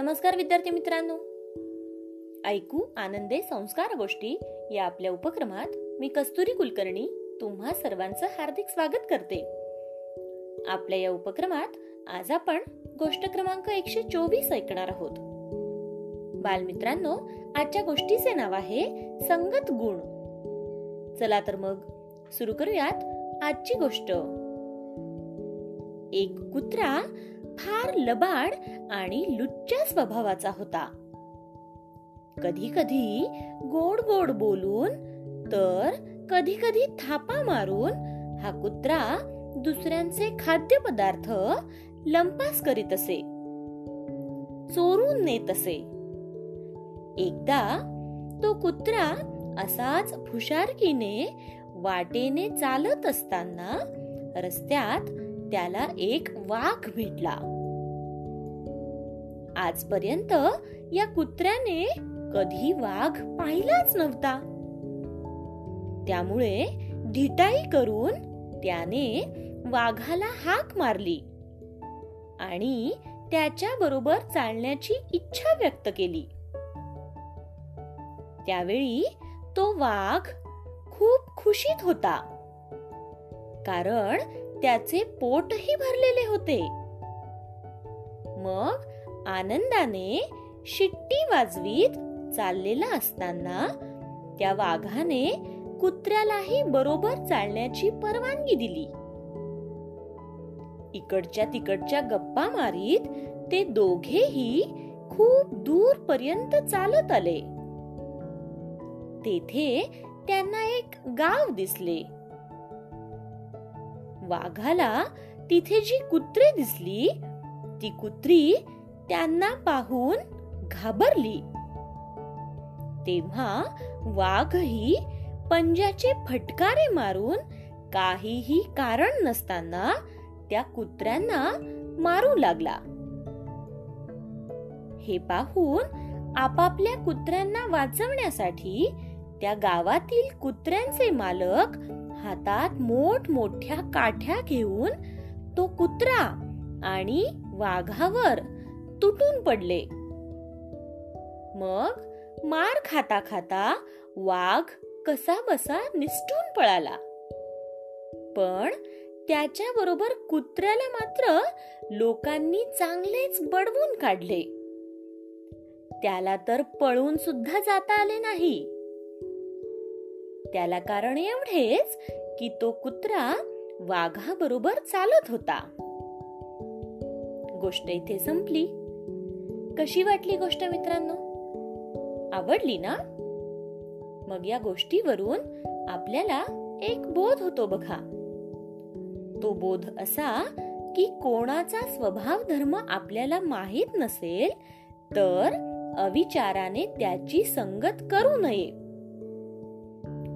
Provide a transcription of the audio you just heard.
नमस्कार विद्यार्थी मित्रांनो. ऐकू आनंदे संस्कार गोष्टी या आपल्या उपक्रमात मी कस्तुरी कुलकर्णी तुम्हा सर्वांचं हार्दिक स्वागत करते. आपल्या या उपक्रमात आज आपण गोष्ट क्रमांक एकशे चोवीस ऐकणार आहोत. बालमित्रांनो आजच्या गोष्टीचे नाव आहे संगत गुण. चला तर मग सुरू करूयात आजची गोष्ट. एक कुत्रा फार लबाड आणि लुच्च्या स्वभावाचा होता. कधी कधी गोड गोड बोलून तर कधी कधी थापा मारून हा कुत्रा दुसऱ्यांचे खाद्यपदार्थ लंपास करीत असे. चोरून नेत असे. एकदा तो कुत्रा असाच फुशारकीने वाटेने चालत असताना रस्त्यात त्याला एक वाघ भेटला. आजपर्यंत या कुत्र्याने कधी वाघ पाहिलाच नव्हता. त्यामुळे धिटाई करून त्याने वाघाला हाक मारली आणि त्याच्या बरोबर चालण्याची इच्छा व्यक्त केली. त्यावेळी तो वाघ खूप खुशीत होता. कारण त्याचे पोटही भरलेले होते. मग आनंदाने शिट्टी वाजवीत चाललेला असताना त्या वाघाने कुत्र्यालाही बरोबर चालण्याची परवानगी दिली. इकडच्या तिकडच्या गप्पा मारीत ते दोघेही खूप दूर पर्यंत चालत आले. तेथे त्यांना एक गाव दिसले. वाघाला तिथे जी कुत्रे दिसली ती कुत्री त्यांना पाहून घाबरली. तेव्हा वाघही पंजाचे फटकारे मारून काहीही कारण नसताना त्या कुत्र्यांना मारू लागला. हे पाहून आपापल्या कुत्र्यांना वाचवण्यासाठी त्या गावातील कुत्र्यांचे मालक हातात मोठ मोठ्या काठ्या घेऊन तो कुत्रा आणि वाघावर तुटून पडले. मग मार खाता खाता वाघ कसा बसा निसटून पळाला. पण त्याच्या बरोबर कुत्र्याला मात्र लोकांनी चांगलेच बडवून काढले. त्याला तर पळून सुद्धा जाता आले नाही. त्याला कारण एवढेच की तो कुत्रा वाघाबरोबर चालत होता. गोष्ट इथे संपली. कशी वाटली गोष्ट मित्रांनो? आवडली ना? मग या गोष्टीवरून आपल्याला एक बोध होतो बघा. तो बोध असा की कोणाचा स्वभाव धर्म आपल्याला माहीत नसेल तर अविचाराने त्याची संगत करू नये.